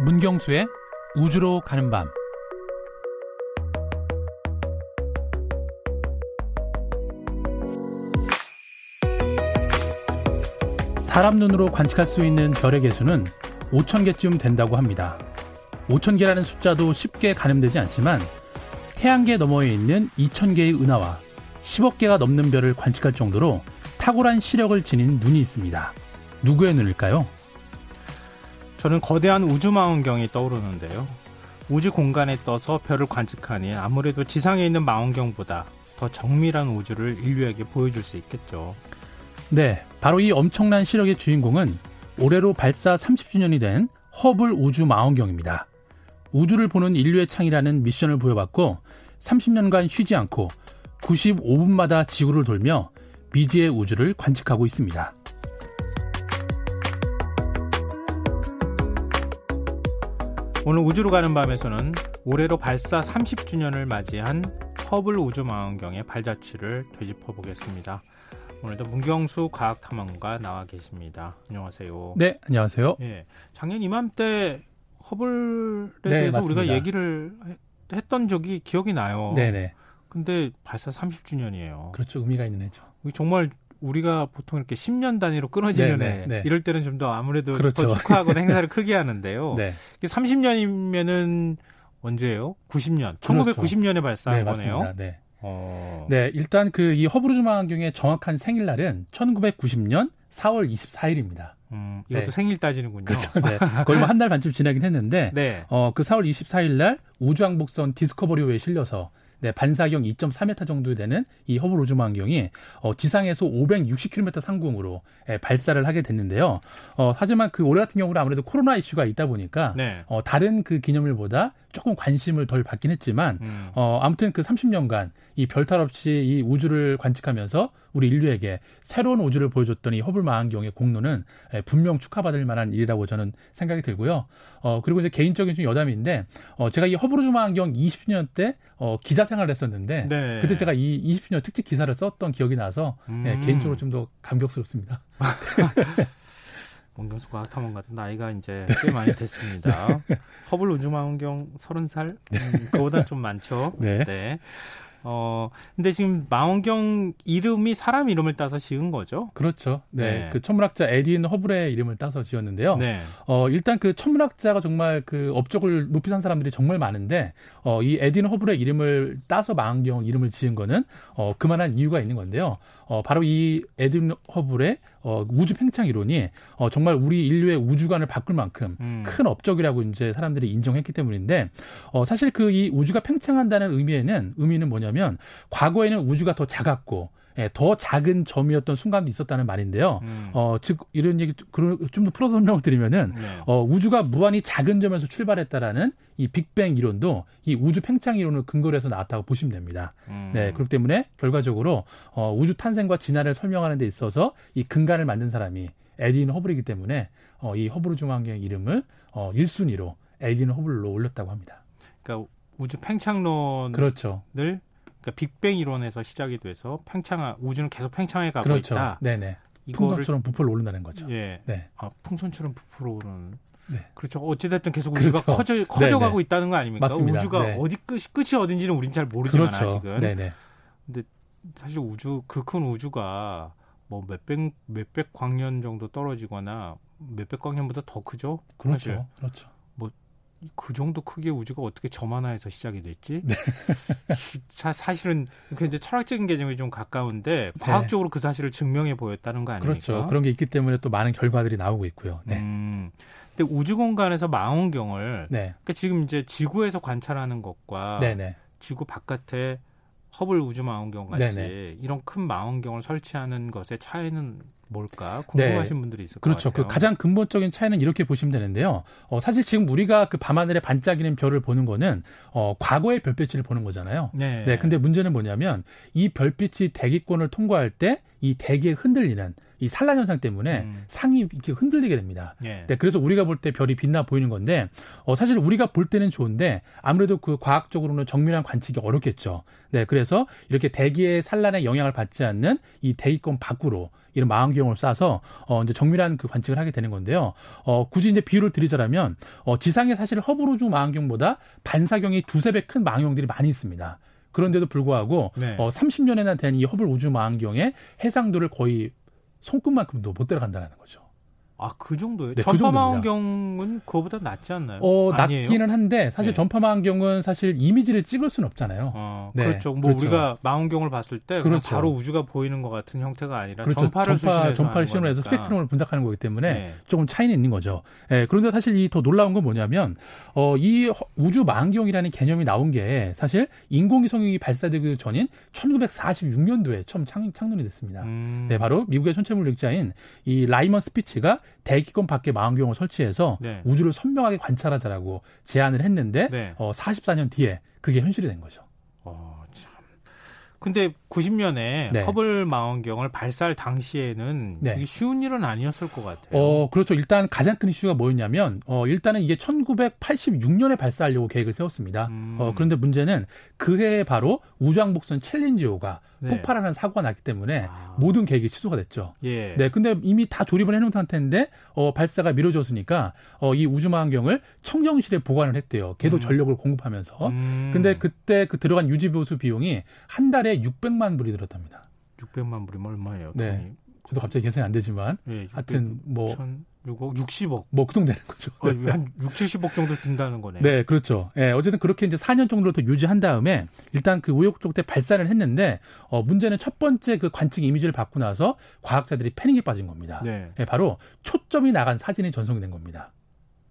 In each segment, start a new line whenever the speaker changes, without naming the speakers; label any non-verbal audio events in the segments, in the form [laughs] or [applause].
문경수의 우주로 가는 밤 사람 눈으로 관측할 수 있는 별의 개수는 5천 개쯤 된다고 합니다. 5천 개라는 숫자도 쉽게 가늠되지 않지만 태양계 너머에 있는 2천 개의 은하와 10억 개가 넘는 별을 관측할 정도로 탁월한 시력을 지닌 눈이 있습니다. 누구의 눈일까요?
저는 거대한 우주망원경이 떠오르는데요. 우주 공간에 떠서 별을 관측하니 아무래도 지상에 있는 망원경보다 더 정밀한 우주를 인류에게 보여줄 수 있겠죠.
네, 바로 이 엄청난 시력의 주인공은 올해로 발사 30주년이 된 허블 우주 망원경입니다. 우주를 보는 인류의 창이라는 미션을 부여받고 30년간 쉬지 않고 95분마다 지구를 돌며 미지의 우주를 관측하고 있습니다.
오늘 우주로 가는 밤에서는 올해로 발사 30주년을 맞이한 허블 우주망원경의 발자취를 되짚어 보겠습니다. 오늘도 문경수 과학탐험가 나와 계십니다. 안녕하세요.
네, 안녕하세요.
예, 작년 이맘때 허블에
네,
대해서
맞습니다.
우리가 얘기를 했던 적이 기억이 나요.
네네.
근데 발사 30주년이에요.
그렇죠. 의미가 있는 해죠.
정말 우리가 보통 이렇게 10년 단위로 끊어지는
네,
해
네, 네.
이럴 때는 좀 더 아무래도
그렇죠.
더 축하하거나 [laughs] 행사를 크게 하는데요.
네.
30년이면은 언제예요? 90년.
그렇죠.
1990년에 발사한
네,
거네요.
맞습니다. 네.
어.
네, 일단 그 이 허블 우주망원경의 정확한 생일날은 1990년 4월 24일입니다.
음, 이것도
네.
생일 따지는군요.
그렇죠. 네. [laughs] 거의 뭐 한 달 반쯤 지나긴 했는데
네.
어, 그 4월 24일 날 우주왕복선 디스커버리호에 실려서 네, 반사경 2.4m 정도 되는 이 허블 우주 망원경이 어, 지상에서 560km 상공으로 예, 발사를 하게 됐는데요. 어, 하지만 그 올해 같은 경우는 아무래도 코로나 이슈가 있다 보니까
네.
어, 다른 그 기념일보다 조금 관심을 덜 받긴 했지만
음.
어, 아무튼 그 30년간 이 별탈 없이 이 우주를 관측하면서 우리 인류에게 새로운 우주를 보여줬던 이 허블 망원경의 공로는 예, 분명 축하받을 만한 일이라고 저는 생각이 들고요. 어, 그리고 이제 개인적인 좀 여담인데, 어, 제가 이 허블 우주 망원경 20주년 때, 어, 기자 생활을 했었는데,
네.
그때 제가 이 20주년 특집 기사를 썼던 기억이 나서, 예,
음.
개인적으로 좀 더 감격스럽습니다. [laughs]
문경수 과학탐험 같은 나이가 이제 꽤 많이 됐습니다. [laughs] 허블 우주망원경 30살? 음, 그거보다 좀 많죠. [laughs]
네.
어, 근데 지금 망원경 이름이 사람 이름을 따서 지은 거죠?
그렇죠. 네.
네.
그 천문학자 에딘 허블의 이름을 따서 지었는데요.
네.
어, 일단 그 천문학자가 정말 그 업적을 높이 산 사람들이 정말 많은데, 어, 이 에딘 허블의 이름을 따서 망원경 이름을 지은 거는, 어, 그만한 이유가 있는 건데요. 어, 바로 이 에딘 허블의 어, 우주 팽창 이론이 어, 정말 우리 인류의 우주관을 바꿀 만큼
음.
큰 업적이라고 이제 사람들이 인정했기 때문인데 어, 사실 그 이 우주가 팽창한다는 의미에는 의미는 뭐냐면 과거에는 우주가 더 작았고 예, 더 작은 점이었던 순간도 있었다는 말인데요.
음.
어, 즉 이런 얘기 좀 더 풀어서 설명을 드리면은
네.
어, 우주가 무한히 작은 점에서 출발했다라는 이 빅뱅 이론도 이 우주 팽창 이론을 근거로 해서 나왔다고 보시면 됩니다.
음.
네, 그렇기 때문에 결과적으로 어, 우주 탄생과 진화를 설명하는 데 있어서 이 근간을 만든 사람이 에딘 허블이기 때문에 어, 이 허블 우주망원경 이름을 어, 1순위로 에딘 허블로 올렸다고 합니다.
그러니까 우주 팽창론을
그렇죠.
그러니까 빅뱅 이론에서 시작이 돼서 팽창 우주는 계속 팽창해 가고
그렇죠.
있다.
네네.
이거를
풍선처럼 부풀어 오른다는 거죠.
예.
네.
아, 풍선처럼 부풀어 오르는.
네.
그렇죠. 어찌됐든 계속 우주가
그렇죠.
커져, 커져가고
네네.
있다는 거 아닙니까?
맞습니다.
우주가
네.
어디 끝이, 끝이 어딘지는 우린 잘 모르지만
그렇죠.
아직은.
네네.
사실 우주, 그 큰 우주가 뭐 몇백, 몇백 광년 정도 떨어지거나 몇백 광년보다 더 크죠? 사실.
그렇죠. 그렇죠.
그 정도 크기의 우주가 어떻게 점 하나에서 시작이 됐지?
네. [laughs]
사, 사실은 그 이제 철학적인 개념이 좀 가까운데 과학적으로 그 사실을 증명해 보였다는 거 아닙니까?
네. 그렇죠. 그런 게 있기 때문에 또 많은 결과들이 나오고 있고요. 네.
음, 근데 우주 공간에서 망원경을
네.
그러니까 지금 이제 지구에서 관찰하는 것과
네네.
지구 바깥에 허블 우주 망원경 같이
네네.
이런 큰 망원경을 설치하는 것의 차이는 뭘까 궁금하신 분들이 있을
그렇죠. 그 가장 근본적인 차이는 이렇게 보시면 되는데요. 어, 사실 지금 우리가 그 밤하늘에 반짝이는 별을 보는 거는 어, 과거의 별빛을 보는 거잖아요.
네.
네. 근데 문제는 뭐냐면 이 별빛이 대기권을 통과할 때 이 대기에 흔들리는 이 산란 현상 때문에
음.
상이 이렇게 흔들리게 됩니다.
예.
네, 그래서 우리가 볼 때 별이 빛나 보이는 건데, 어, 사실 우리가 볼 때는 좋은데, 아무래도 그 과학적으로는 정밀한 관측이 어렵겠죠. 네, 그래서 이렇게 대기의 산란에 영향을 받지 않는 이 대기권 밖으로 이런 망원경을 쏴서 어 이제 정밀한 그 관측을 하게 되는 건데요. 어 굳이 이제 비유를 드리자면 어 지상에 사실 허블 우주 망원경보다 반사경이 두세 배 큰 망원경들이 많이 있습니다. 그런데도 불구하고 네. 어 30년이나 된 이 허블 우주 망원경의 해상도를 거의 손끝만큼도 못 들어간다는 거죠.
아, 그 정도예요? 네, 그 전파망원경은 그 그거보다 낫지 않나요?
어, 아니에요? 낫기는 한데 사실 네. 전파망원경은 사실 이미지를 찍을 수는 없잖아요.
어, 네, 그렇죠. 뭐 그렇죠. 우리가 망원경을 봤을 때 그렇죠. 바로 우주가 보이는 것 같은 형태가 아니라 그렇죠. 전파를 전파,
전파를 시험을 해서 스펙트럼을 분석하는 거기 때문에 네. 조금 차이는 있는 거죠. 예, 그런데 사실 이 더 놀라운 건 뭐냐면 어, 이 우주 망원경이라는 개념이 나온 게 사실 인공위성이 발사되기 전인 1946년도에 처음 창, 창론이 됐습니다. 음. 네, 바로 미국의 천체물리학자인 이 라이먼 스피처가 대기권 밖에 망원경을 설치해서 네. 우주를 선명하게 관찰하자라고 제안을 했는데 네. 어, 44년 뒤에 그게 현실이 된 거죠. 어,
참. 근데 90년에 네. 허블 망원경을 발사할 당시에는 네. 이게 쉬운 일은 아니었을 것 같아요.
어, 그렇죠. 일단 가장 큰 이슈가 뭐였냐면 어, 일단은 이게 1986년에 발사하려고 계획을 세웠습니다. 음. 어, 그런데 문제는 그해 바로 우주왕복선 챌린지호가 네. 폭발하는 사고가 났기 때문에 아. 모든 계획이 취소가 됐죠. 예. 네, 근데 이미 다 조립을 해놓은 상태인데 어, 발사가 미뤄졌으니까 어, 이 우주망원경을 청정실에 보관을 했대요. 계속 음. 전력을 공급하면서. 음. 근데 그때 그 들어간 유지 보수 비용이 한 달에 600만 불이 들었답니다.
600만 불이면 얼마예요?
네. 저도 갑자기 계산이 안 되지만 예, 하여튼 뭐
6억, 60억.
뭐 그 정도 되는 거죠.
어, 한 6, 70억 정도 든다는 거네.
네, 그렇죠. 예, 어쨌든 그렇게 이제 4년 정도를 더 유지한 다음에 일단 그 우여곡절 때 발사를 했는데 어 문제는 첫 번째 그 관측 이미지를 받고 나서 과학자들이 패닉에 빠진 겁니다. 네. 예, 바로 초점이 나간 사진이 전송이 된 겁니다.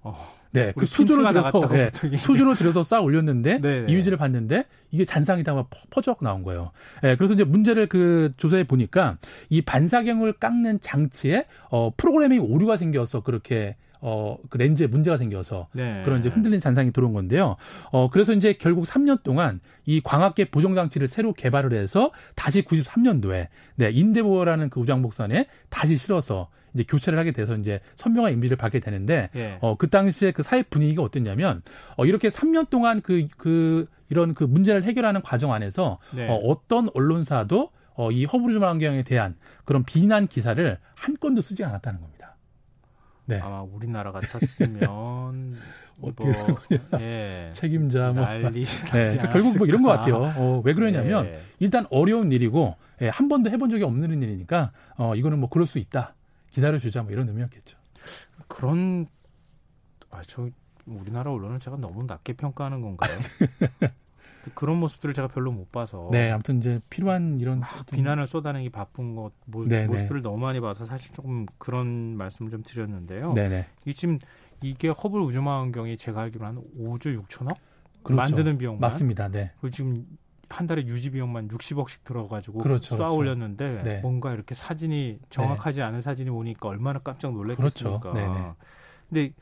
어. 네, 그 수준을 들여서 네, 수준을 들여서 쌓아 올렸는데 네네. 네. 이미지를 봤는데 이게 잔상이다 막 퍼져갖고 나온 거예요. 네, 그래서 이제 문제를 그 조사해 보니까 이 반사경을 깎는 장치에 어 프로그래밍 오류가 생겨서 그렇게 어, 그 렌즈에 문제가 생겨서 네. 그런 이제 흔들린 잔상이 들어온 건데요. 어, 그래서 이제 결국 3년 동안 이 광학계 보정 장치를 새로 개발을 해서 다시 93년도에 네, 인데보어라는 그 우주항복선에 다시 실어서 이제 교체를 하게 돼서 이제 선명한 이미지를 받게 되는데 예. 어, 그 당시에 그 사회 분위기가 어땠냐면 어, 이렇게 3년 동안 그, 그 이런 그 문제를 해결하는 과정 안에서 네. 어, 어떤 언론사도 어, 이 허브리즘 환경에 대한 그런 비난 기사를 한 건도 쓰지 않았다는 겁니다.
네. 아마 우리나라 같았으면 [laughs] 어떻게 뭐,
예. 책임자 뭐 난리 네. 그 결국 뭐 이런 것 같아요. 어, 왜 그러냐면 예. 일단 어려운 일이고 예, 한 번도 해본 적이 없는 일이니까 어, 이거는 뭐 그럴 수 있다. 기다려주자 뭐 이런 의미였겠죠.
그런 아저 우리나라 언론을 제가 너무 낮게 평가하는 건가요? [laughs] 그런 모습들을 제가 별로 못 봐서.
네, 아무튼 이제 필요한 이런
아, 비난을 쏟아내기 바쁜 것 모, 네, 네. 모습들을 네. 너무 많이 봐서 사실 조금 그런 말씀을 좀 드렸는데요. 네, 네. 이 지금 이게 허블 우주망원경이 제가 알기로 한 5조 6천억 그렇죠. 만드는 비용만
맞습니다. 네.
그 지금 한 달에 유지 비용만 60억씩 들어가지고 그렇죠, 쏴 그렇죠. 올렸는데 네. 뭔가 이렇게 사진이 정확하지 네. 않은 사진이 오니까 얼마나 깜짝 놀랐겠습니까. 그렇죠. 네, 네. 근데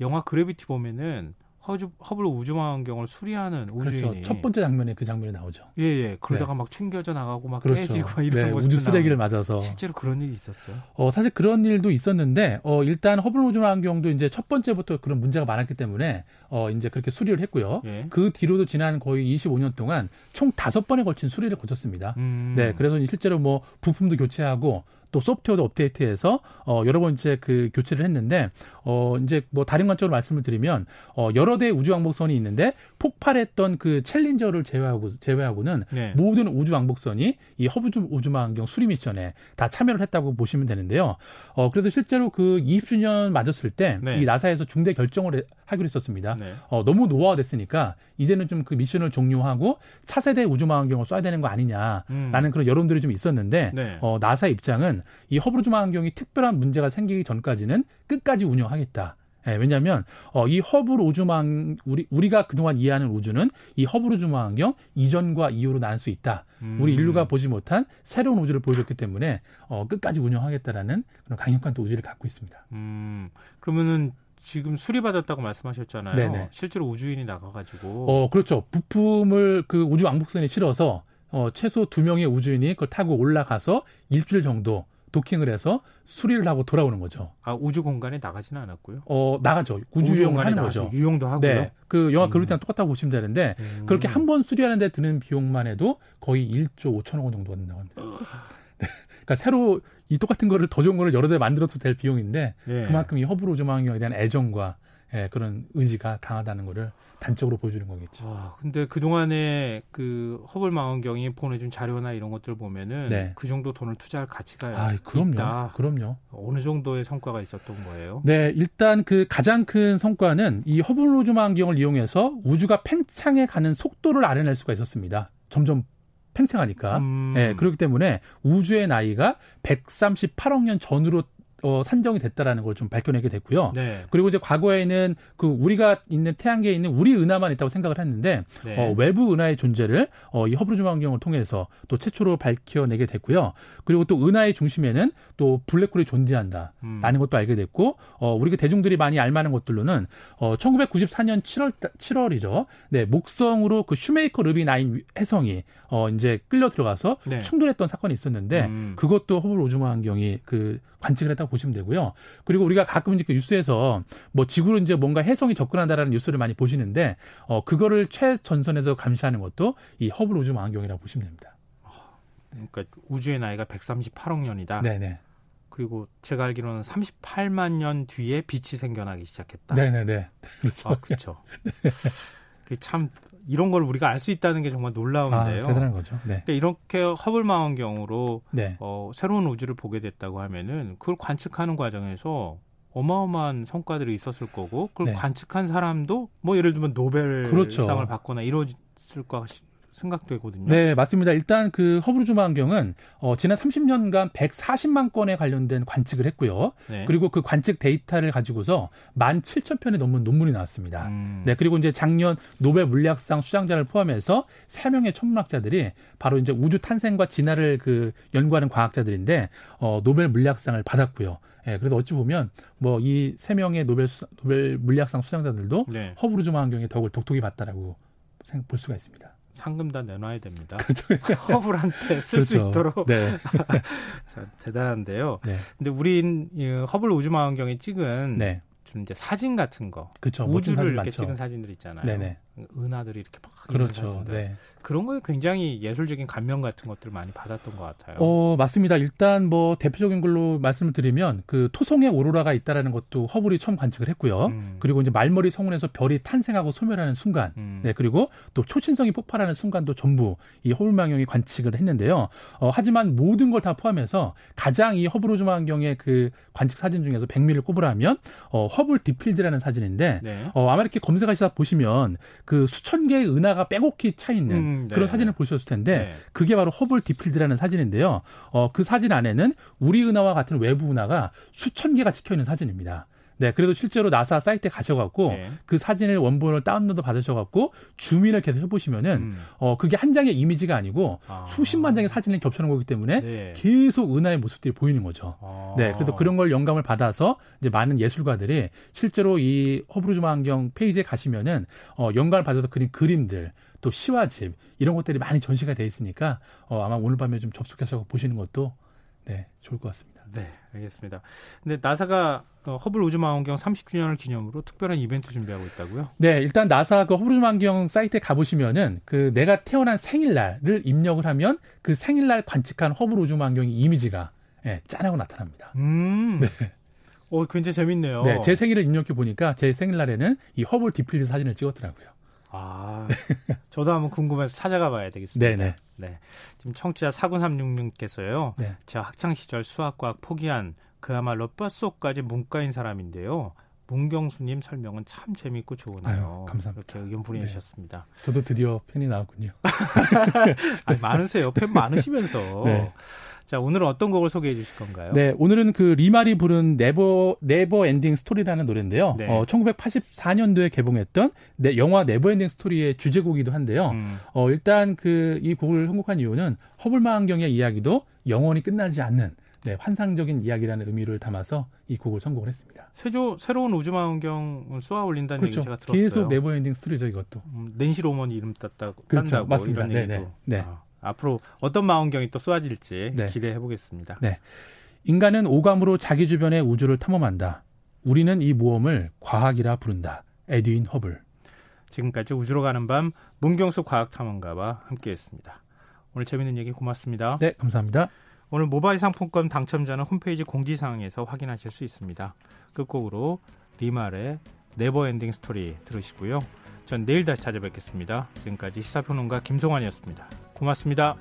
영화 그래비티 보면은 허주, 허블 우주망원경을 수리하는 그렇죠. 우주인이 그렇죠.
첫 번째 장면에 그 장면이 나오죠.
예, 예. 그러다가 네. 막 튕겨져 나가고 막 그렇죠. 깨지고 막 [laughs] 이런 네,
우주 쓰레기를 맞아서
실제로 그런 일이 있었어요.
어, 사실 그런 일도 있었는데 어, 일단 허블 우주망원경도 이제 첫 번째부터 그런 문제가 많았기 때문에 어, 이제 그렇게 수리를 했고요. 예. 그 뒤로도 지난 거의 25년 동안 총 다섯 번에 걸친 수리를 거쳤습니다. 음. 네, 그래서 실제로 뭐 부품도 교체하고 또 소프트웨어도 업데이트해서 어 여러 번째 그 교체를 했는데 어 이제 뭐 다른 관점으로 말씀을 드리면 어 여러 대의 우주 왕복선이 있는데 폭발했던 그 챌린저를 제외하고 제외하고는 네. 모든 우주 왕복선이 이 허블 우주망원경 수리 미션에 다 참여를 했다고 보시면 되는데요. 어 그래서 실제로 그 20주년 맞았을 때이 네. 나사에서 중대 결정을 하기로 했었습니다. 네. 어 너무 노화됐으니까 이제는 좀 그 미션을 종료하고 차세대 우주망원경을 쏴야 되는 거 아니냐라는 음. 그런 여론들이 좀 있었는데 네. 어 나사 입장은 이 허브루즈마 환경이 특별한 문제가 생기기 전까지는 끝까지 운영하겠다. 예, 왜냐하면 어, 이 허브르 우주망 우리 우리가 그동안 이해하는 우주는 이 허브르 우주망 환경 이전과 이후로 나눌 수 있다. 음. 우리 인류가 보지 못한 새로운 우주를 보여줬기 때문에 어, 끝까지 운영하겠다라는 그런 강력한 또 의지를 갖고 있습니다. 음.
그러면은 지금 수리받았다고 말씀하셨잖아요. 네네. 실제로 우주인이 나가가지고.
어, 그렇죠. 부품을 그 우주 왕복선에 실어서 어, 최소 두 명의 우주인이 그걸 타고 올라가서 일주일 정도 도킹을 해서 수리를 하고 돌아오는 거죠.
아 우주 공간에 나가지는 않았고요?
어 나가죠. 우주 유용을 하는 거죠.
유용도 하고요. 네,
그 영화 음. 그럴 때랑 똑같다고 보시면 되는데 음. 그렇게 한 번 수리하는데 드는 비용만 해도 거의 1조 5천억 원 정도가 된다고 합니다. 네. 그러니까 새로 이 똑같은 거를 더 좋은 거를 여러 대 만들어도 될 비용인데
예.
그만큼 이 허블 우주망원경에 대한 애정과 예, 그런 의지가 강하다는 거를 단적으로 보여주는 거겠죠.
아, 근데 그동안에 그 허블 망원경이 보내준 자료나 이런 것들 보면은
네.
그 정도 돈을 투자할 가치가
아, 그럼요.
있다.
그럼요.
어느 정도의 성과가 있었던 거예요?
네, 일단 그 가장 큰 성과는 이 허블 우주 망원경을 이용해서 우주가 팽창해 가는 속도를 알아낼 수가 있었습니다. 점점 팽창하니까.
음.
예, 그렇기 때문에 우주의 나이가 138억 년 전으로 어, 산정이 됐다라는 걸 좀 밝혀내게 됐고요.
네.
그리고 이제 과거에는 그 우리가 있는 태양계에 있는 우리 은하만 있다고 생각을 했는데
네.
어, 외부 은하의 존재를 어, 이 허블 우주망원경을 통해서 또 최초로 밝혀내게 됐고요. 그리고 또 은하의 중심에는 또 블랙홀이 존재한다.
음.
라는 것도 알게 됐고, 어, 우리가 대중들이 많이 알만한 것들로는, 어, 1994년 7월, 7월이죠. 네, 목성으로 그 슈메이커 레비 nine 혜성이, 어, 이제 끌려 들어가서
네.
충돌했던 사건이 있었는데,
음.
그것도 허블 우주망원경이 그 관측을 했다고 보시면 되고요. 그리고 우리가 가끔 이제 그 뉴스에서 뭐 지구로 이제 뭔가 혜성이 접근한다라는 뉴스를 많이 보시는데, 어, 그거를 최전선에서 감시하는 것도 이 허블 우주 망원경이라고 보시면 됩니다.
그러니까 우주의 나이가 138억 년이다.
네네.
그리고 제가 알기로는 38만 년 뒤에 빛이 생겨나기 시작했다.
네네네. [laughs] 그렇죠.
아, 그렇죠. [laughs] 참 이런 걸 우리가 알 수 있다는 게 정말
아,
놀라운데요.
대단한 거죠. 네.
그러니까 이렇게 허블 망원경으로
네.
어, 새로운 우주를 보게 됐다고 하면은 그걸 관측하는 과정에서 어마어마한 성과들이 있었을 거고 그걸
네.
관측한 사람도 뭐 예를 들면 노벨상을
그렇죠.
받거나 이러질 거 생각되거든요.
네, 맞습니다. 일단 그 허블 우주망원경은 어, 지난 30년간 140만 건에 관련된 관측을 했고요.
네.
그리고 그 관측 데이터를 가지고서 17,000편이 넘는 논문이 나왔습니다.
음.
네, 그리고 이제 작년 노벨 물리학상 수상자를 포함해서 3명의 천문학자들이 바로 이제 우주 탄생과 진화를 그 연구하는 과학자들인데 어, 노벨 물리학상을 받았고요. 예, 그래도 어찌 보면 뭐 이 세 명의 노벨 수, 노벨 물리학상 수상자들도
네.
허블 우주망원경의 덕을 톡톡히 봤다라고 생- 볼 수가 있습니다.
상금 다 내놔야 됩니다. [laughs]
그렇죠.
허블한테 쓸수 있도록
네. [laughs]
자, 대단한데요.
네.
근데 우린 이 허블 우주망원경이 찍은
네.
좀 이제 사진 같은 거,
그렇죠. 멋진
우주를 이렇게
많죠.
찍은 사진들 있잖아요.
네네.
은하들이 이렇게 막
그렇죠. 네.
그런 거에 굉장히 예술적인 감명 같은 것들을 많이 받았던 것 같아요.
어, 맞습니다. 일단 뭐 대표적인 걸로 말씀을 드리면 그 토성에 오로라가 있다라는 것도 허블이 처음 관측을 했고요.
음.
그리고 이제 말머리 성운에서 별이 탄생하고 소멸하는 순간.
음.
네, 그리고 또 초신성이 폭발하는 순간도 전부 이 허블 망원경이 관측을 했는데요. 어, 하지만 모든 걸 다 포함해서 가장 이 허블 우주 망원경의 그 관측 사진 중에서 백미를 꼽으라면 어, 허블 Deep Field라는 사진인데
네.
어, 아마 이렇게 검색하시다 보시면 그 수천 개의 은하가 빼곡히 차 있는
음, 네.
그런 사진을 보셨을 텐데
네.
그게 바로 허블 Deep Field라는 사진인데요. 어, 그 사진 안에는 우리 은하와 같은 외부 은하가 수천 개가 찍혀 있는 사진입니다. 네, 그래도 실제로 나사 사이트에 가셔갖고
네.
그 사진을 원본을 다운로드 받으셔갖고 줌인을 계속 해보시면은
음.
어 그게 한 장의 이미지가 아니고
아.
수십만 장의 사진을 겹쳐놓은 거기 때문에
네.
계속 은하의 모습들이 보이는 거죠.
아.
네, 그래도 그런 걸 영감을 받아서 이제 많은 예술가들이 실제로 이 허블 우주망원경 페이지에 가시면은 어, 영감을 받아서 그린 그림들 또 시화집 이런 것들이 많이 전시가 돼 있으니까 어, 아마 오늘 밤에 좀 접속해서 보시는 것도 네 좋을 것 같습니다.
네, 알겠습니다. 근데 나사가 어, 허블 우주 망원경 30주년을 기념으로 특별한 이벤트 준비하고 있다고요?
네, 일단 나사 그 허브루즈망경 사이트에 가보시면은 그 내가 태어난 생일날을 입력을 하면 그 생일날 관측한 허브루즈망경의 이미지가 예, 짠하고 나타납니다.
음. 어, 굉장히 재밌네요.
네, 제 생일을 입력해 보니까 제 생일날에는 이 허블 디필드 사진을 찍었더라고요.
아, 저도 한번 궁금해서 찾아가 봐야 되겠습니다.
네네.
네. 지금 청취자 4936님께서요.
네.
제가 학창시절 수학과학 포기한 그야말로 뼛속까지 문과인 사람인데요. 문경수님 설명은 참 재밌고 좋으네요.
아유, 감사합니다. 네.
이렇게 의견 보내주셨습니다.
저도 드디어 팬이 나왔군요. [laughs]
아, 많으세요. 팬 많으시면서.
네.
자, 오늘은 어떤 곡을 소개해 주실 건가요?
네, 오늘은 그 리말이 부른 Never Never Ending Story라는 노래인데요.
네.
어, 1984년도에 개봉했던 네, 영화 Never Ending Story의 주제곡이기도 한데요.
음,
어, 일단 그 이 곡을 선곡한 이유는 허블망원경의 이야기도 영원히 끝나지 않는 네, 환상적인 이야기라는 의미를 담아서 이 곡을 선곡을 했습니다.
세조, 새로운 우주망원경을 쏘아 올린다는 얘기
그렇죠.
제가 들었어요.
계속 Never Ending Story죠, 이것도.
음, 낸시 로먼이 이름 땄다고
그렇죠.
딴다고
맞습니다.
이런
네네.
얘기도.
네.
아, 앞으로 어떤 망원경이 또 쏘아질지
네.
기대해 보겠습니다.
네. 인간은 오감으로 자기 주변의 우주를 탐험한다. 우리는 이 모험을 과학이라 부른다. 에드윈 허블.
지금까지 우주로 가는 밤 문경수 과학 탐험가와 함께했습니다. 오늘 재밌는 얘기 고맙습니다.
네, 감사합니다.
오늘 모바일 상품권 당첨자는 홈페이지 공지사항에서 확인하실 수 있습니다. 끝곡으로 리말의 Never Ending Story 들으시고요. 전 내일 다시 찾아뵙겠습니다. 지금까지 시사평론가 김성환이었습니다. 고맙습니다.